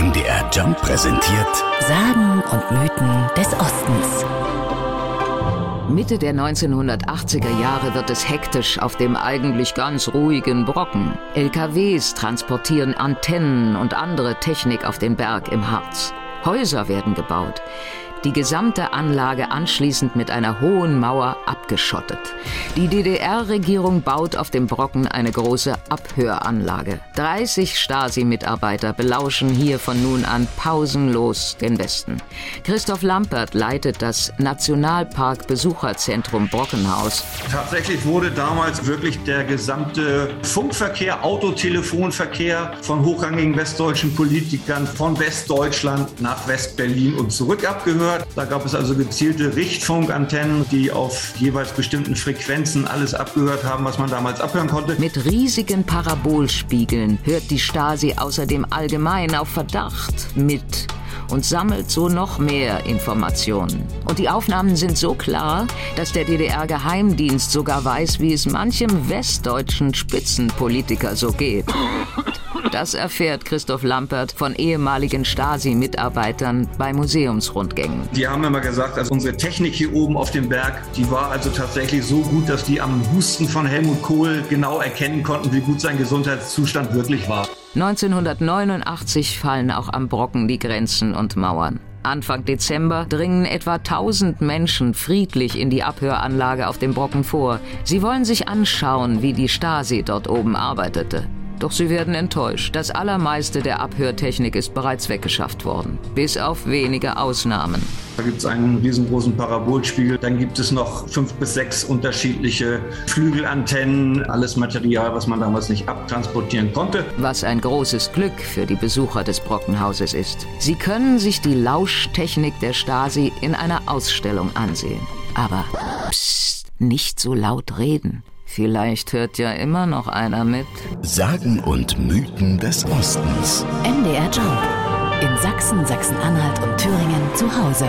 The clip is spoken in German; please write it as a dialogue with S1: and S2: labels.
S1: MDR Jump präsentiert
S2: Sagen und Mythen des Ostens.
S3: Mitte der 1980er Jahre wird es hektisch auf dem eigentlich ganz ruhigen Brocken. LKWs transportieren Antennen und andere Technik auf den Berg im Harz. Häuser werden gebaut die gesamte Anlage anschließend mit einer hohen Mauer abgeschottet. Die DDR-Regierung baut auf dem Brocken eine große Abhöranlage. 30 Stasi-Mitarbeiter belauschen hier von nun an pausenlos den Westen. Christoph Lampert leitet das Nationalpark-Besucherzentrum Brockenhaus.
S4: Tatsächlich wurde damals wirklich der gesamte Funkverkehr, Autotelefonverkehr von hochrangigen westdeutschen Politikern von Westdeutschland nach Westberlin und zurück abgehört gehört. Da gab es also gezielte Richtfunkantennen, die auf jeweils bestimmten Frequenzen alles abgehört haben, was man damals abhören konnte.
S3: Mit riesigen Parabolspiegeln hört die Stasi außerdem allgemein auf Verdacht mit und sammelt so noch mehr Informationen. Und die Aufnahmen sind so klar, dass der DDR-Geheimdienst sogar weiß, wie es manchem westdeutschen Spitzenpolitiker so geht. Das erfährt Christoph Lampert von ehemaligen Stasi-Mitarbeitern bei Museumsrundgängen.
S4: Die haben immer gesagt, also unsere Technik hier oben auf dem Berg, die war also tatsächlich so gut, dass die am Husten von Helmut Kohl genau erkennen konnten, wie gut sein Gesundheitszustand wirklich war.
S3: 1989 fallen auch am Brocken die Grenzen und Mauern. Anfang Dezember dringen etwa 1000 Menschen friedlich in die Abhöranlage auf dem Brocken vor. Sie wollen sich anschauen, wie die Stasi dort oben arbeitete. Doch sie werden enttäuscht. Das allermeiste der Abhörtechnik ist bereits weggeschafft worden. Bis auf wenige Ausnahmen.
S4: Da gibt es einen riesengroßen Parabolspiegel. Dann gibt es noch fünf bis sechs unterschiedliche Flügelantennen. Alles Material, was man damals nicht abtransportieren konnte.
S3: Was ein großes Glück für die Besucher des Brockenhauses ist. Sie können sich die Lauschtechnik der Stasi in einer Ausstellung ansehen. Aber psst, nicht so laut reden. Vielleicht hört ja immer noch einer mit.
S1: Sagen und Mythen des Ostens.
S2: MDR Jump. In Sachsen, Sachsen-Anhalt und Thüringen zu Hause.